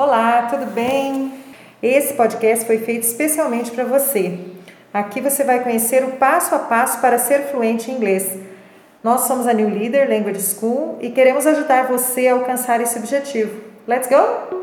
Olá, tudo bem? Esse podcast foi feito especialmente para você. Aqui você vai conhecer o passo a passo para ser fluente em inglês. Nós somos a New Leader Language School e queremos ajudar você a alcançar esse objetivo. Let's go?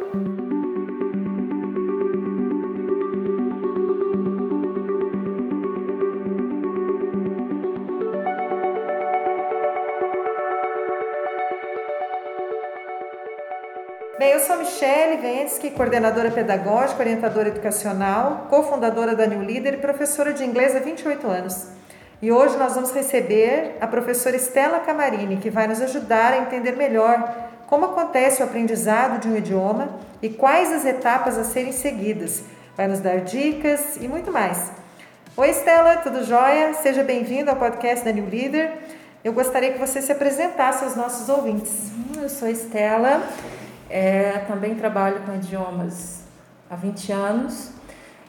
Michele Vensky, coordenadora pedagógica, orientadora educacional, cofundadora da New Leader e professora de inglês há 28 anos. E hoje nós vamos receber a professora Stella Camarini, que vai nos ajudar a entender melhor como acontece o aprendizado de um idioma e quais as etapas a serem seguidas. Vai nos dar dicas e muito mais. Oi, Stella, tudo jóia? Seja bem-vindo ao podcast da New Leader. Eu gostaria que você se apresentasse aos nossos ouvintes. Eu sou Estela. É, também trabalho com idiomas há 20 anos,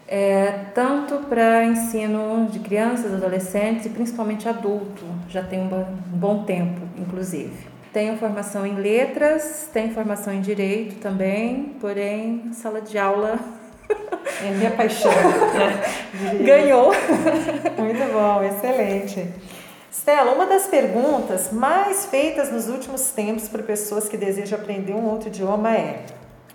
é, tanto para ensino de crianças, adolescentes e principalmente adulto, já tem um bom tempo, inclusive. Tenho formação em letras, tenho formação em direito também, porém, sala de aula. É minha paixão. Ganhou. Muito bom, excelente. Stella, uma das perguntas mais feitas nos últimos tempos por pessoas que desejam aprender um outro idioma é: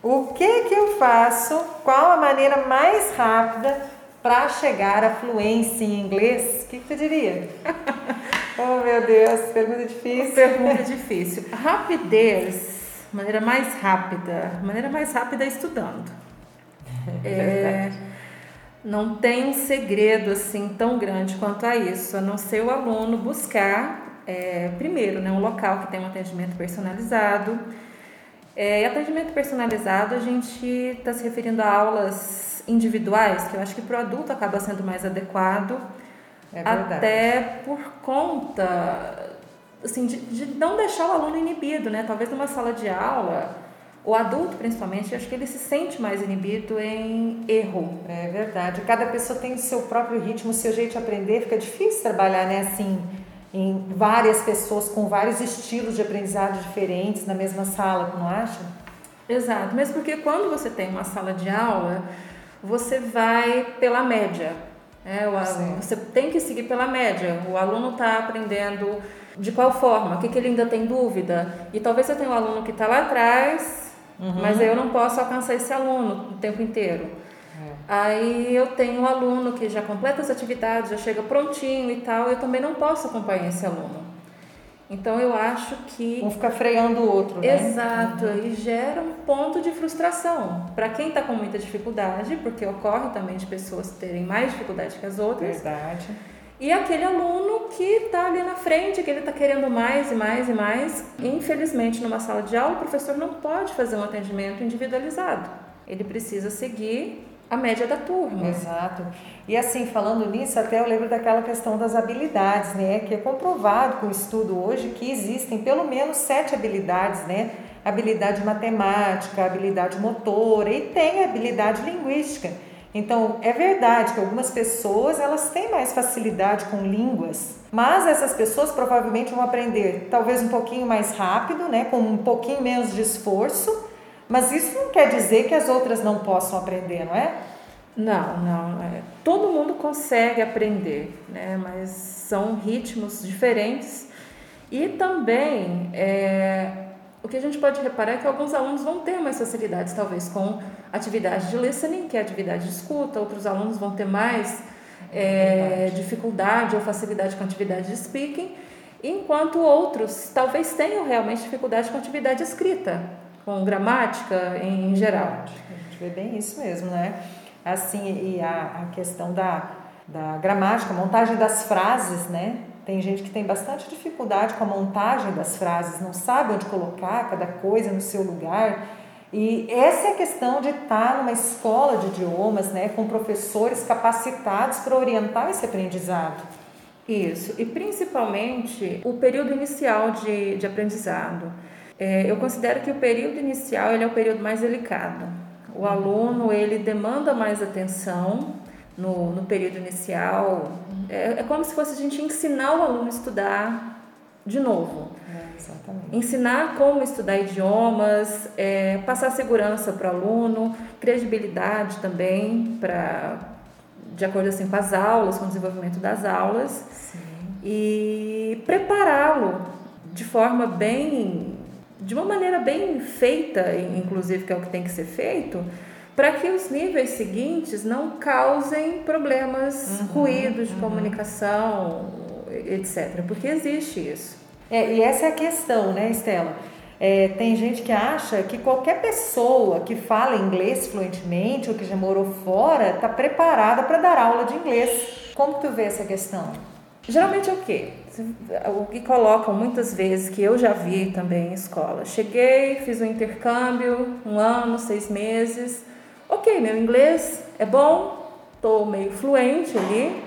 o que que eu faço? Qual a maneira mais rápida para chegar à fluência em inglês? O que, que tu diria? oh meu Deus, pergunta difícil. Pergunta difícil. Rapidez, maneira mais rápida. Maneira mais rápida é estudando. É, não tem um segredo assim tão grande quanto a isso, a não ser o aluno buscar, é, primeiro, né, um local que tem um atendimento personalizado. É, e atendimento personalizado, a gente está se referindo a aulas individuais, que eu acho que para o adulto acaba sendo mais adequado, É até por conta assim, de, de não deixar o aluno inibido, né? Talvez numa sala de aula o adulto, principalmente, acho que ele se sente mais inibido em erro. É verdade. Cada pessoa tem o seu próprio ritmo, seu jeito de aprender. Fica difícil trabalhar, né, assim, em várias pessoas com vários estilos de aprendizado diferentes na mesma sala, não acha? Exato. Mesmo porque quando você tem uma sala de aula, você vai pela média. É, o, você tem que seguir pela média. O aluno está aprendendo de qual forma, o que, que ele ainda tem dúvida. E talvez você tenha um aluno que está lá atrás, mas aí eu não posso alcançar esse aluno o tempo inteiro. Aí eu tenho um aluno que já completa as atividades, já chega prontinho e tal, eu também não posso acompanhar esse aluno. Então eu acho que Um fica freando o outro, né? Exato, e gera um ponto de frustração para quem está com muita dificuldade, porque ocorre também de pessoas terem mais dificuldade que as outras, Verdade. E aquele aluno que está ali na frente, que ele está querendo mais e mais e mais. Infelizmente, numa sala de aula, o professor não pode fazer um atendimento individualizado. Ele precisa seguir a média da turma. Exato. E assim, falando nisso, até eu lembro daquela questão das habilidades, né? Que é comprovado com o estudo hoje que existem pelo menos sete habilidades, né? Habilidade matemática, habilidade motora e tem habilidade linguística. Então, é verdade que algumas pessoas elas têm mais facilidade com línguas, mas essas pessoas provavelmente vão aprender talvez um pouquinho mais rápido, né, com um pouquinho menos de esforço, mas isso não quer dizer que as outras não possam aprender, não é? Não, não. É, todo mundo consegue aprender, né? mas são ritmos diferentes. E também, é, que a gente pode reparar é que alguns alunos vão ter mais facilidades, talvez, com atividade de listening, que é atividade de escuta, outros alunos vão ter mais é, dificuldade ou facilidade com atividade de speaking, enquanto outros talvez tenham realmente dificuldade com atividade escrita, com gramática em geral. A gente vê bem isso mesmo, né? Assim, e a, a questão da, da gramática, montagem das frases, né? Tem gente que tem bastante dificuldade com a montagem das frases, não sabe onde colocar cada coisa no seu lugar. E essa é a questão de estar numa escola de idiomas, né, com professores capacitados para orientar esse aprendizado. Isso, e principalmente o período inicial de, de aprendizado. É, eu considero que o período inicial ele é o período mais delicado. O aluno ele demanda mais atenção no, no período inicial. É, é como se fosse a gente ensinar o aluno a estudar de novo. É, Ensinar como estudar idiomas, é, passar segurança para o aluno, credibilidade também, pra, de acordo assim, com as aulas, com o desenvolvimento das aulas. Sim. E prepará-lo de forma bem. de uma maneira bem feita, inclusive, que é o que tem que ser feito, para que os níveis seguintes não causem problemas, Uhum, ruídos de uhum. comunicação, etc. Porque existe isso. É, e essa é a questão, né, Estela? É, tem gente que acha que qualquer pessoa que fala inglês fluentemente ou que já morou fora está preparada para dar aula de inglês. Como tu vê essa questão? Geralmente é o quê? O que colocam muitas vezes, que eu já vi também em escola. Cheguei, fiz um intercâmbio, um ano, seis meses. Ok, meu inglês é bom, estou meio fluente ali,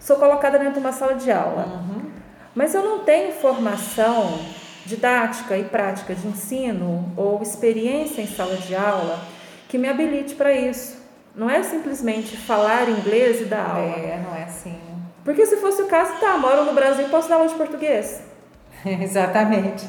sou colocada dentro de uma sala de aula. Uhum. Mas eu não tenho formação didática e prática de ensino ou experiência em sala de aula que me habilite para isso. Não é simplesmente falar inglês e dar aula. É, não é assim. Porque se fosse o caso, tá, moro no Brasil, posso dar aula de português. Exatamente.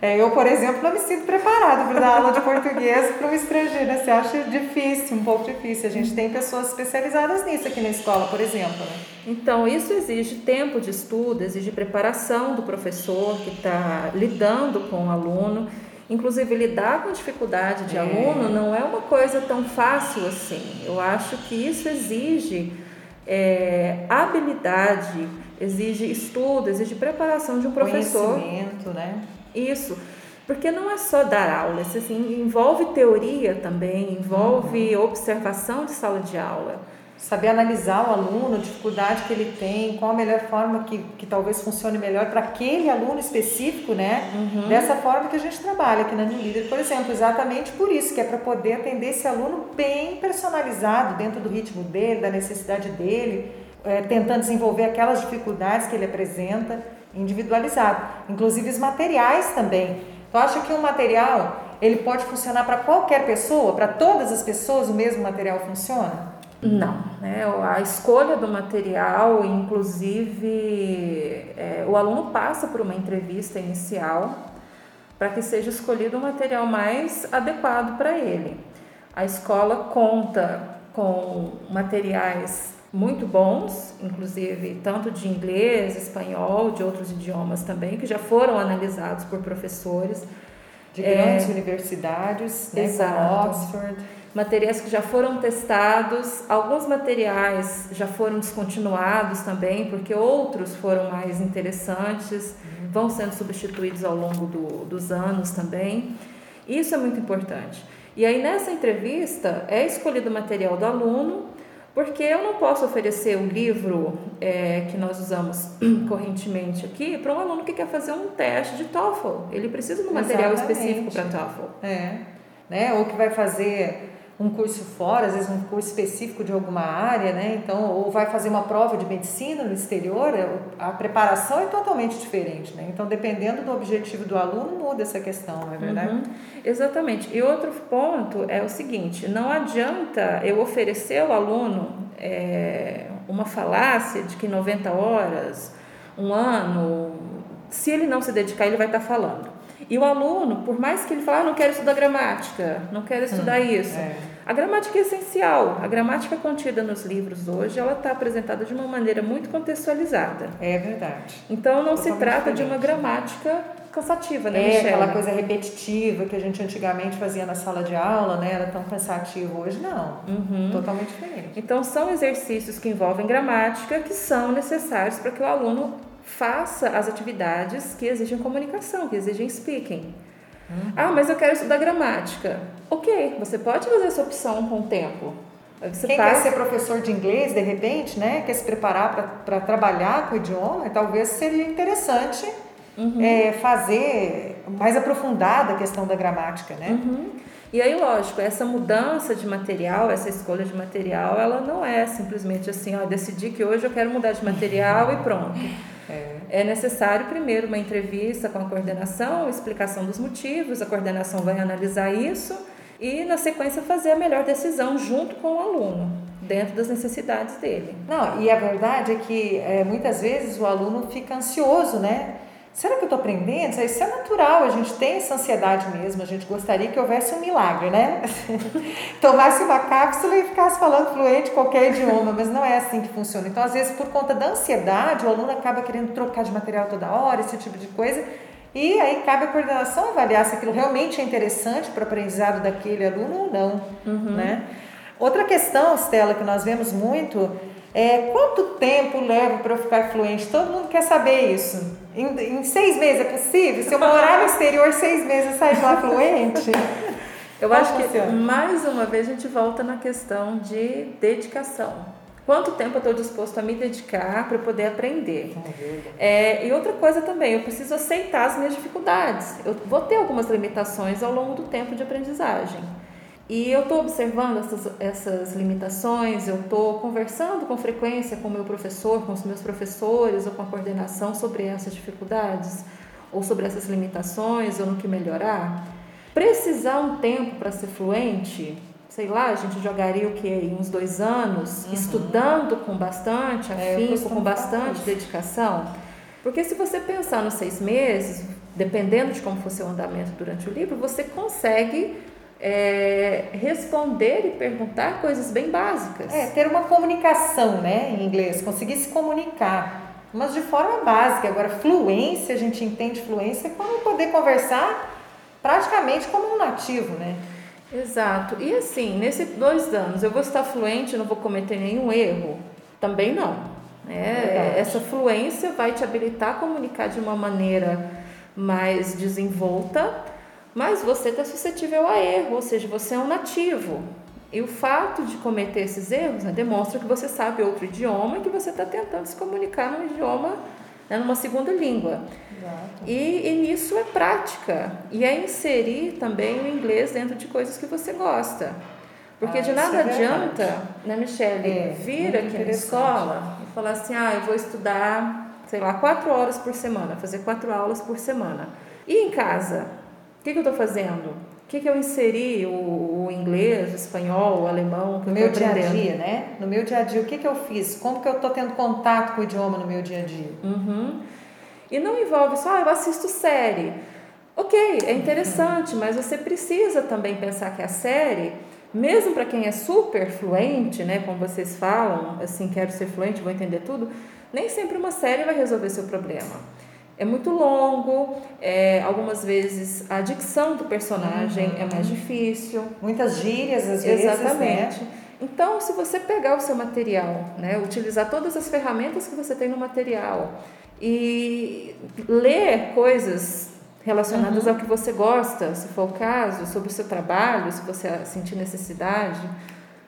É, eu, por exemplo, não me sinto preparada para dar aula de português para um estrangeiro. Você acha difícil, um pouco difícil. A gente tem pessoas especializadas nisso aqui na escola, por exemplo. Né? Então, isso exige tempo de estudo, exige preparação do professor que está lidando com o aluno. Inclusive, lidar com dificuldade de É. aluno não é uma coisa tão fácil assim. Eu acho que isso exige é, habilidade, exige estudo, exige preparação de um professor. Conhecimento, né? Isso, porque não é só dar aula, isso assim, envolve teoria também, envolve observação de sala de aula. Saber analisar o aluno, a dificuldade que ele tem, qual a melhor forma que, que talvez funcione melhor para aquele aluno específico, né? Dessa forma que a gente trabalha aqui na New Leader, por exemplo, exatamente por isso, que é para poder atender esse aluno bem personalizado, dentro do ritmo dele, da necessidade dele, é, tentando desenvolver aquelas dificuldades que ele apresenta, individualizado. Inclusive os materiais também. Tu acha que um material, ele pode funcionar para qualquer pessoa, para todas as pessoas o mesmo material funciona? Não, né? A escolha do material, inclusive, é, o aluno passa por uma entrevista inicial para que seja escolhido o material mais adequado para ele. A escola conta com materiais muito bons, inclusive tanto de inglês, espanhol, de outros idiomas também, que já foram analisados por professores. De É. grandes universidades, né, Exato. Oxford. materiais que já foram testados, alguns materiais já foram descontinuados também, porque outros foram mais interessantes, vão sendo substituídos ao longo do, dos anos também. Isso é muito importante. E aí nessa entrevista é escolhido o material do aluno, porque eu não posso oferecer o livro é, que nós usamos correntemente aqui para um aluno que quer fazer um teste de TOEFL. Ele precisa de um material Exatamente. específico para TOEFL. É, né? Ou que vai fazer um curso fora, às vezes um curso específico de alguma área, né? Então, ou vai fazer uma prova de medicina no exterior, é, a preparação é totalmente diferente, né? Então, dependendo do objetivo do aluno, muda essa questão, não é verdade? Uhum, exatamente. E outro ponto é o seguinte: não adianta eu oferecer ao aluno é, uma falácia de que 90 horas, um ano, se ele não se dedicar, ele vai estar falando. E o aluno, por mais que ele fale, ah, não quero estudar gramática, não quero estudar isso. é. A gramática é essencial. A gramática contida nos livros hoje, ela está apresentada de uma maneira muito contextualizada. É verdade. Então não se Totalmente trata de uma gramática cansativa, né, É Michelle? aquela coisa repetitiva que a gente antigamente fazia na sala de aula, né? Era tão cansativo. Hoje não. Uhum. Totalmente diferente. Então, são exercícios que envolvem gramática que são necessários para que o aluno faça as atividades que exigem comunicação, que exigem speaking. Ah, mas eu quero estudar gramática. Ok, você pode fazer essa opção com o tempo. Você Quem quer passa- ser professor de inglês, de repente, né, quer se preparar para trabalhar com o idioma, talvez seria interessante Uhum. é, fazer mais aprofundada a questão da gramática, né? Uhum. E aí, lógico, essa mudança de material, essa escolha de material, ela não é simplesmente assim, ó, decidi que hoje eu quero mudar de material e pronto. É. É necessário primeiro uma entrevista com a coordenação, explicação dos motivos, a coordenação vai analisar isso e na sequência fazer a melhor decisão junto com o aluno, dentro das necessidades dele. Não, e a verdade é que é, muitas vezes o aluno fica ansioso, né? Será que eu estou aprendendo? Isso é natural, a gente tem essa ansiedade mesmo, a gente gostaria que houvesse um milagre, né? Tomasse uma cápsula e ficasse falando fluente qualquer idioma, mas não é assim que funciona. Então, às vezes, por conta da ansiedade, o aluno acaba querendo trocar de material toda hora, esse tipo de coisa, e aí cabe a coordenação avaliar se aquilo realmente é interessante para o aprendizado daquele aluno ou não, uhum. né? Outra questão, Stella, que nós vemos muito é quanto tempo leva para eu ficar fluente? Todo mundo quer saber isso. Em, em, seis meses é possível? Se eu morar no exterior seis meses, eu sair de lá fluente? Eu Como acho funciona? que, mais uma vez, a gente volta na questão de dedicação. Quanto tempo eu estou disposto a me dedicar para poder aprender? É, e outra coisa também, eu preciso aceitar as minhas dificuldades. Eu vou ter algumas limitações ao longo do tempo de aprendizagem. E eu estou observando essas, essas limitações, eu estou conversando com frequência com o meu professor, com os meus professores ou com a coordenação sobre essas dificuldades, ou sobre essas limitações, ou no que melhorar. Precisar um tempo para ser fluente, sei lá, a gente jogaria o que? Uns dois anos, uhum. estudando com bastante é, afinco, com bastante dedicação. Porque se você pensar nos seis meses, dependendo de como for seu andamento durante o livro, você consegue é, responder e perguntar coisas bem básicas. É, ter uma comunicação, né, em inglês, conseguir se comunicar, mas de forma básica. Agora, fluência, a gente entende fluência como poder conversar praticamente como um nativo, né? Exato. E assim, nesses dois anos, eu vou estar fluente, não vou cometer nenhum erro? Também não. É, essa fluência vai te habilitar a comunicar de uma maneira mais desenvolta mas você está suscetível a erro, ou seja, você é um nativo. E o fato de cometer esses erros né, demonstra que você sabe outro idioma e que você está tentando se comunicar num idioma, né, numa segunda língua. E, e nisso é prática. E é inserir também o inglês dentro de coisas que você gosta. Porque ah, de nada é adianta, né, Michelle, é, vir aqui na escola e falar assim: ah, eu vou estudar, sei lá, quatro horas por semana, fazer quatro aulas por semana. E em casa? O que, que eu estou fazendo? O que, que eu inseri o, o, inglês, o espanhol, o alemão? no meu dia a dia, né? No meu dia a dia, o que, que eu fiz? Como que eu estou tendo contato com o idioma no meu dia a dia? Uhum. E não envolve só, ah, eu assisto série. Ok, é interessante, uhum. mas você precisa também pensar que a série, mesmo para quem é super fluente, né, como vocês falam, assim, quero ser fluente, vou entender tudo, nem sempre uma série vai resolver seu problema é muito longo, é, algumas vezes a dicção do personagem uhum. é mais difícil. Muitas gírias às vezes. Exatamente. Né? Então, se você pegar o seu material, né, utilizar todas as ferramentas que você tem no material e ler coisas relacionadas uhum. ao que você gosta, se for o caso, sobre o seu trabalho, se você sentir necessidade,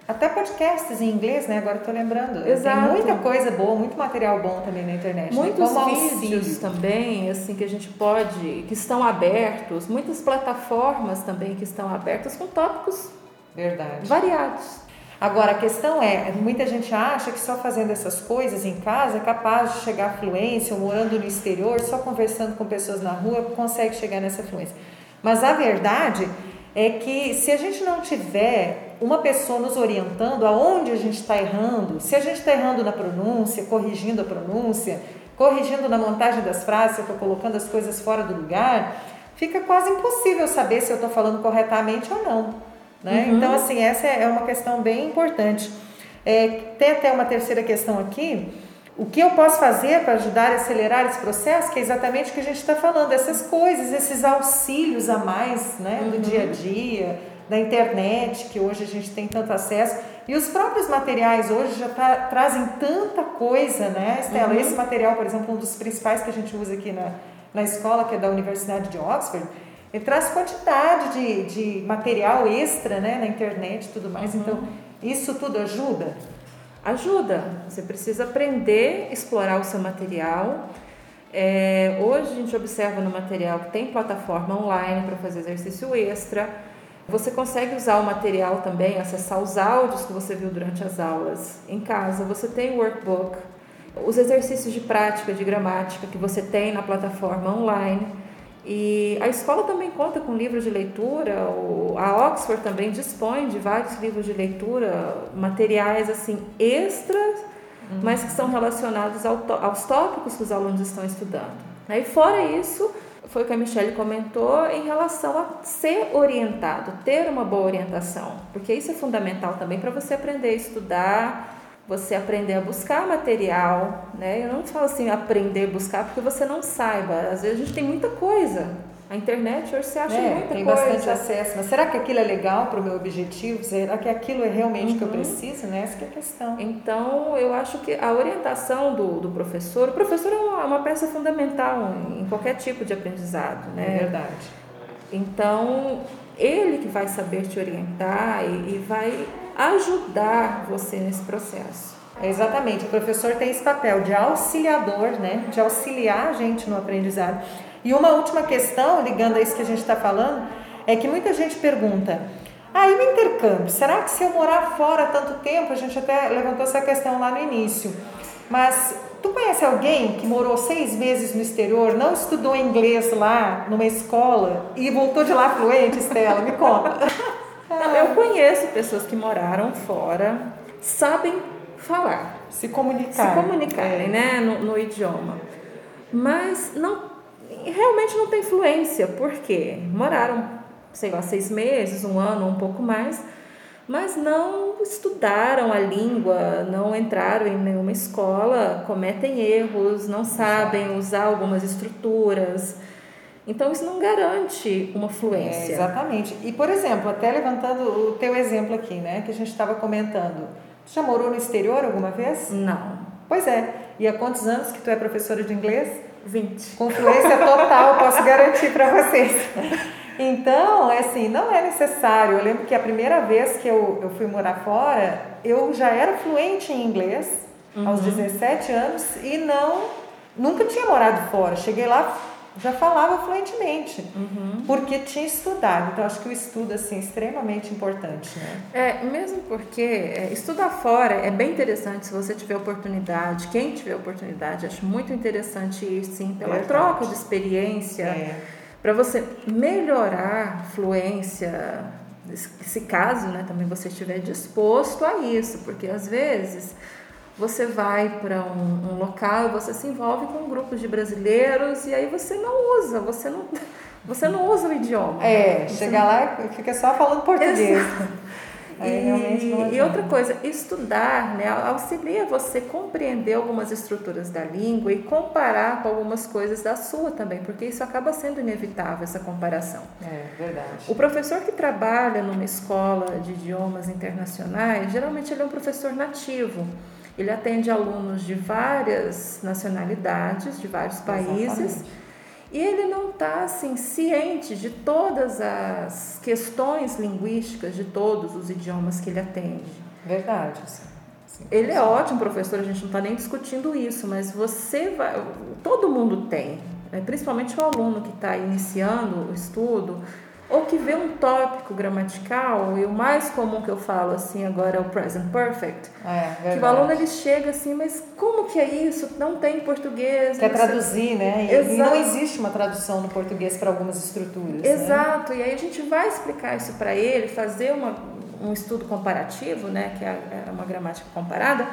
até podcasts em inglês, né? Agora estou lembrando. Exato. Tem muita coisa boa, muito material bom também na internet. Né? Muitos né? vídeos auxílio. também, assim, que a gente pode, que estão abertos, muitas plataformas também que estão abertas com tópicos Verdade. variados. Agora, a questão é, muita gente acha que só fazendo essas coisas em casa é capaz de chegar à fluência, ou morando no exterior, só conversando com pessoas na rua, consegue chegar nessa fluência. Mas a verdade é que se a gente não tiver uma pessoa nos orientando aonde a gente está errando, se a gente está errando na pronúncia, corrigindo a pronúncia, corrigindo na montagem das frases, se eu estou colocando as coisas fora do lugar, fica quase impossível saber se eu estou falando corretamente ou não. Né? Uhum. Então, assim, essa é uma questão bem importante. É, tem até uma terceira questão aqui, o que eu posso fazer para ajudar a acelerar esse processo, que é exatamente o que a gente está falando, essas coisas, esses auxílios a mais né, do uhum. dia a dia, da internet, que hoje a gente tem tanto acesso, e os próprios materiais hoje já tá, trazem tanta coisa, né, Estela? Uhum. Esse material, por exemplo, um dos principais que a gente usa aqui na, na escola, que é da Universidade de Oxford, ele traz quantidade de, de material extra né, na internet e tudo mais. Uhum. Então, isso tudo ajuda? Ajuda. Você precisa aprender a explorar o seu material. É, hoje a gente observa no material que tem plataforma online para fazer exercício extra. Você consegue usar o material também, acessar os áudios que você viu durante as aulas em casa. Você tem o workbook, os exercícios de prática de gramática que você tem na plataforma online. E a escola também conta com livros de leitura, a Oxford também dispõe de vários livros de leitura, materiais assim extras, mas que são relacionados ao, aos tópicos que os alunos estão estudando. Aí fora isso, foi o que a Michelle comentou em relação a ser orientado, ter uma boa orientação, porque isso é fundamental também para você aprender a estudar, você aprender a buscar material, né? Eu não falo assim aprender a buscar porque você não saiba. Às vezes a gente tem muita coisa a internet hoje você acha é, muita tem coisa. bastante acesso. Mas será que aquilo é legal para o meu objetivo? Será que aquilo é realmente o uhum. que eu uhum. preciso? Né? Essa é a questão. Então, eu acho que a orientação do, do professor... O professor é uma, uma peça fundamental em, qualquer tipo de aprendizado. Né? É verdade. Então, ele que vai saber te orientar e, e vai ajudar você nesse processo. Exatamente, o professor tem esse papel de auxiliador, né? de auxiliar a gente no aprendizado. E uma última questão, ligando a isso que a gente está falando, é que muita gente pergunta: ah, e o intercâmbio? Será que se eu morar fora tanto tempo, a gente até levantou essa questão lá no início, mas tu conhece alguém que morou seis meses no exterior, não estudou inglês lá numa escola e voltou de lá fluente, Estela? Me conta. Não, eu conheço pessoas que moraram fora, sabem falar. Se comunicar. Se comunicarem, é. né, no, no idioma. Mas não realmente não tem influência, porque moraram, sei lá, seis meses, um ano, um pouco mais, mas não estudaram a língua, não entraram em nenhuma escola, cometem erros, não sabem usar algumas estruturas. Então, isso não garante uma fluência. É, exatamente. E, por exemplo, até levantando o teu exemplo aqui, né, que a gente estava comentando. Tu já morou no exterior alguma vez? Não. Pois é. E há quantos anos que tu é professora de inglês? 20. Confluência total, posso garantir para vocês. Então, é assim, não é necessário. Eu lembro que a primeira vez que eu, eu fui morar fora, eu já era fluente em inglês, uhum. aos 17 anos, e não, nunca tinha morado fora. Cheguei lá, já falava fluentemente, uhum. porque tinha estudado. Então, acho que o estudo assim, é extremamente importante. Né? É, mesmo porque é, estudar fora é bem interessante se você tiver oportunidade, quem tiver oportunidade, acho muito interessante ir sim pela Verdade. troca de experiência, é. para você melhorar fluência, se caso né, também você estiver disposto a isso, porque às vezes você vai para um, um, local, você se envolve com grupos de brasileiros e aí você não usa, você não, você não usa o idioma. É, chega lá e fica só falando português. e, e outra coisa, estudar né, auxilia você compreender algumas estruturas da língua e comparar com algumas coisas da sua também, porque isso acaba sendo inevitável, essa comparação. É, verdade. O professor que trabalha numa escola de idiomas internacionais, geralmente ele é um professor nativo. Ele atende alunos de várias nacionalidades, de vários países. Exatamente. E ele não está assim, ciente de todas as questões linguísticas de todos os idiomas que ele atende. Verdade. Sim. ele é ótimo professor, a gente não está nem discutindo isso, mas você vai. Todo mundo tem, né? principalmente o aluno que está iniciando o estudo ou que vê um tópico gramatical, e o mais comum que eu falo assim agora é o present perfect. É, que o aluno ele chega assim, mas como que é isso? Não tem em português. Quer traduzir, né? E não existe uma tradução no português para algumas estruturas. Né? Exato, né? e aí a gente vai explicar isso para ele, fazer uma, um estudo comparativo, né? Que é, é uma gramática comparada.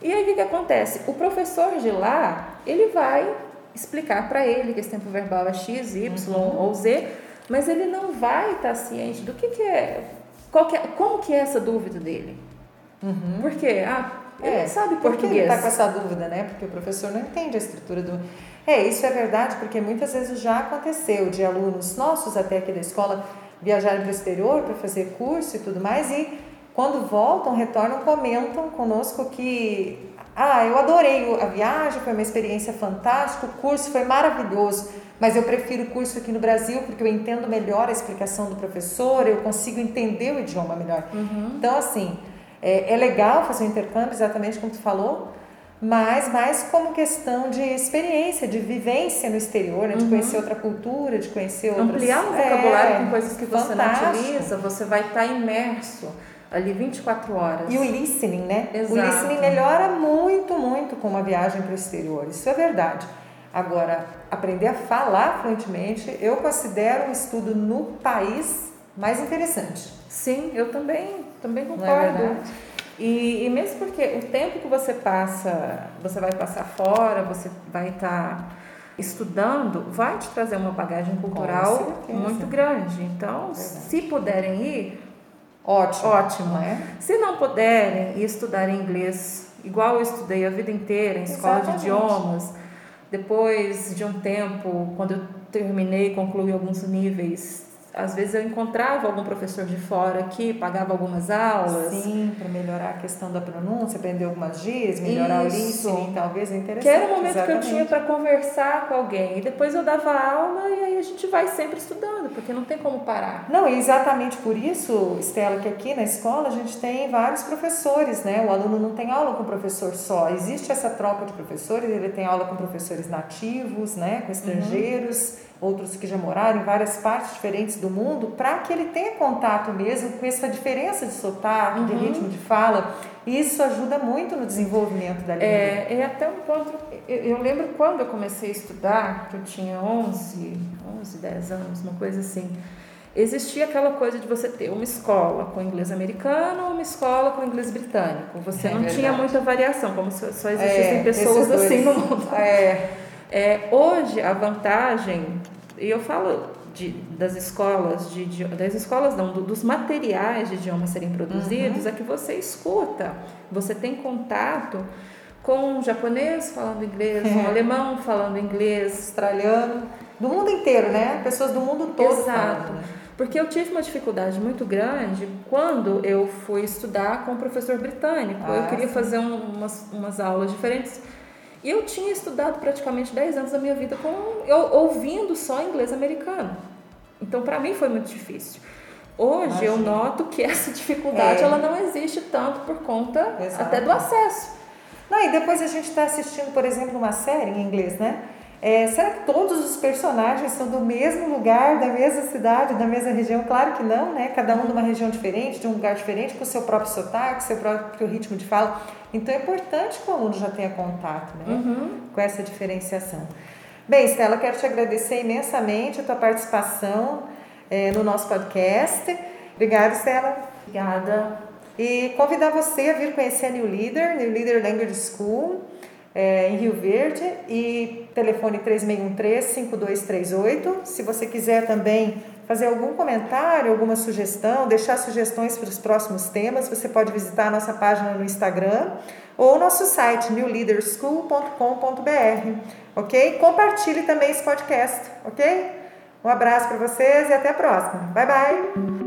E aí o que, que acontece? O professor de lá, ele vai explicar para ele que esse tempo verbal é X, Y uhum. ou Z mas ele não vai estar ciente do que, que é, qual que é, como que é essa dúvida dele. Uhum. Por quê? Ah, ele é, sabe português. Por que ele está com essa dúvida, né? Porque o professor não entende a estrutura do... É, isso é verdade, porque muitas vezes já aconteceu de alunos nossos até aqui da escola viajarem para o exterior para fazer curso e tudo mais e quando voltam, retornam, comentam conosco que ah, eu adorei a viagem, foi uma experiência fantástica, o curso foi maravilhoso, mas eu prefiro o curso aqui no Brasil porque eu entendo melhor a explicação do professor, eu consigo entender o idioma melhor. Uhum. Então, assim, é, é, legal fazer o intercâmbio, exatamente como tu falou, mas mais como questão de experiência, de vivência no exterior, né? de uhum. conhecer outra cultura, de conhecer outras... Ampliar o vocabulário é, com coisas que você não utiliza, você vai estar imerso ali 24 horas. E o listening, né? Exato. O listening melhora muito, muito com uma viagem para o exterior, isso é verdade. Agora, aprender a falar fluentemente, eu considero um estudo no país mais interessante. Sim, eu também, também concordo. Não é e, e, mesmo porque o tempo que você passa, você vai passar fora, você vai estar estudando vai te trazer uma bagagem cultural muito grande. Então, Verdade. se puderem ir, ótimo. Ótimo. É? Se não puderem estudar inglês, igual eu estudei a vida inteira em escola Exatamente. de idiomas, depois de um tempo, quando eu terminei, concluí alguns níveis às vezes eu encontrava algum professor de fora que pagava algumas aulas. Sim, para melhorar a questão da pronúncia, aprender algumas gírias, melhorar Isso. o listening, talvez é interessante. Que era o momento exatamente. que eu tinha para conversar com alguém. E depois eu dava aula e aí a gente vai sempre estudando, porque não tem como parar. Não, e exatamente por isso, Estela, que aqui na escola a gente tem vários professores, né? O aluno não tem aula com o professor só. Existe essa troca de professores, ele tem aula com professores nativos, né? Com estrangeiros. Uhum outros que já moraram em várias partes diferentes do mundo, para que ele tenha contato mesmo com essa diferença de sotaque, uhum. de ritmo de fala. Isso ajuda muito no desenvolvimento da língua. É, é até um ponto. Eu, eu, lembro quando eu comecei a estudar, que eu tinha 11, 11, 10 anos, uma coisa assim. Existia aquela coisa de você ter uma escola com inglês americano ou uma escola com inglês britânico. Você é não verdade. tinha muita variação, como se só existissem é, pessoas assim no mundo. É. É, hoje, a vantagem, e eu falo de, das escolas, de, de, das escolas não, do, dos materiais de idioma serem produzidos, uhum. é que você escuta, você tem contato com um japonês falando inglês, um é. alemão falando inglês, australiano, do mundo inteiro, né? Pessoas do mundo todo. Exato. Falando, né? Porque eu tive uma dificuldade muito grande quando eu fui estudar com um professor britânico. Ah, eu queria sim. fazer um, umas, umas aulas diferentes e eu tinha estudado praticamente 10 anos da minha vida com eu ouvindo só inglês americano. Então, para mim foi muito difícil. Hoje Imagina. eu noto que essa dificuldade é. ela não existe tanto por conta Exato. até do acesso. Não, e depois a gente está assistindo, por exemplo, uma série em inglês, né? É, será que todos os personagens são do mesmo lugar, da mesma cidade, da mesma região? Claro que não, né? Cada um de uma região diferente, de um lugar diferente, com o seu próprio sotaque, seu próprio ritmo de fala. Então é importante que o aluno já tenha contato né? Uhum. com essa diferenciação. Bem, Estela, quero te agradecer imensamente a tua participação é, no nosso podcast. Obrigada, Estela. Obrigada. E convidar você a vir conhecer a New Leader, New Leader Language School é, em Rio Verde e telefone 3613-5238. Se você quiser também fazer algum comentário, alguma sugestão, deixar sugestões para os próximos temas, você pode visitar a nossa página no Instagram ou nosso site newleaderschool.com.br, ok? Compartilhe também esse podcast, ok? Um abraço para vocês e até a próxima. Bye, bye!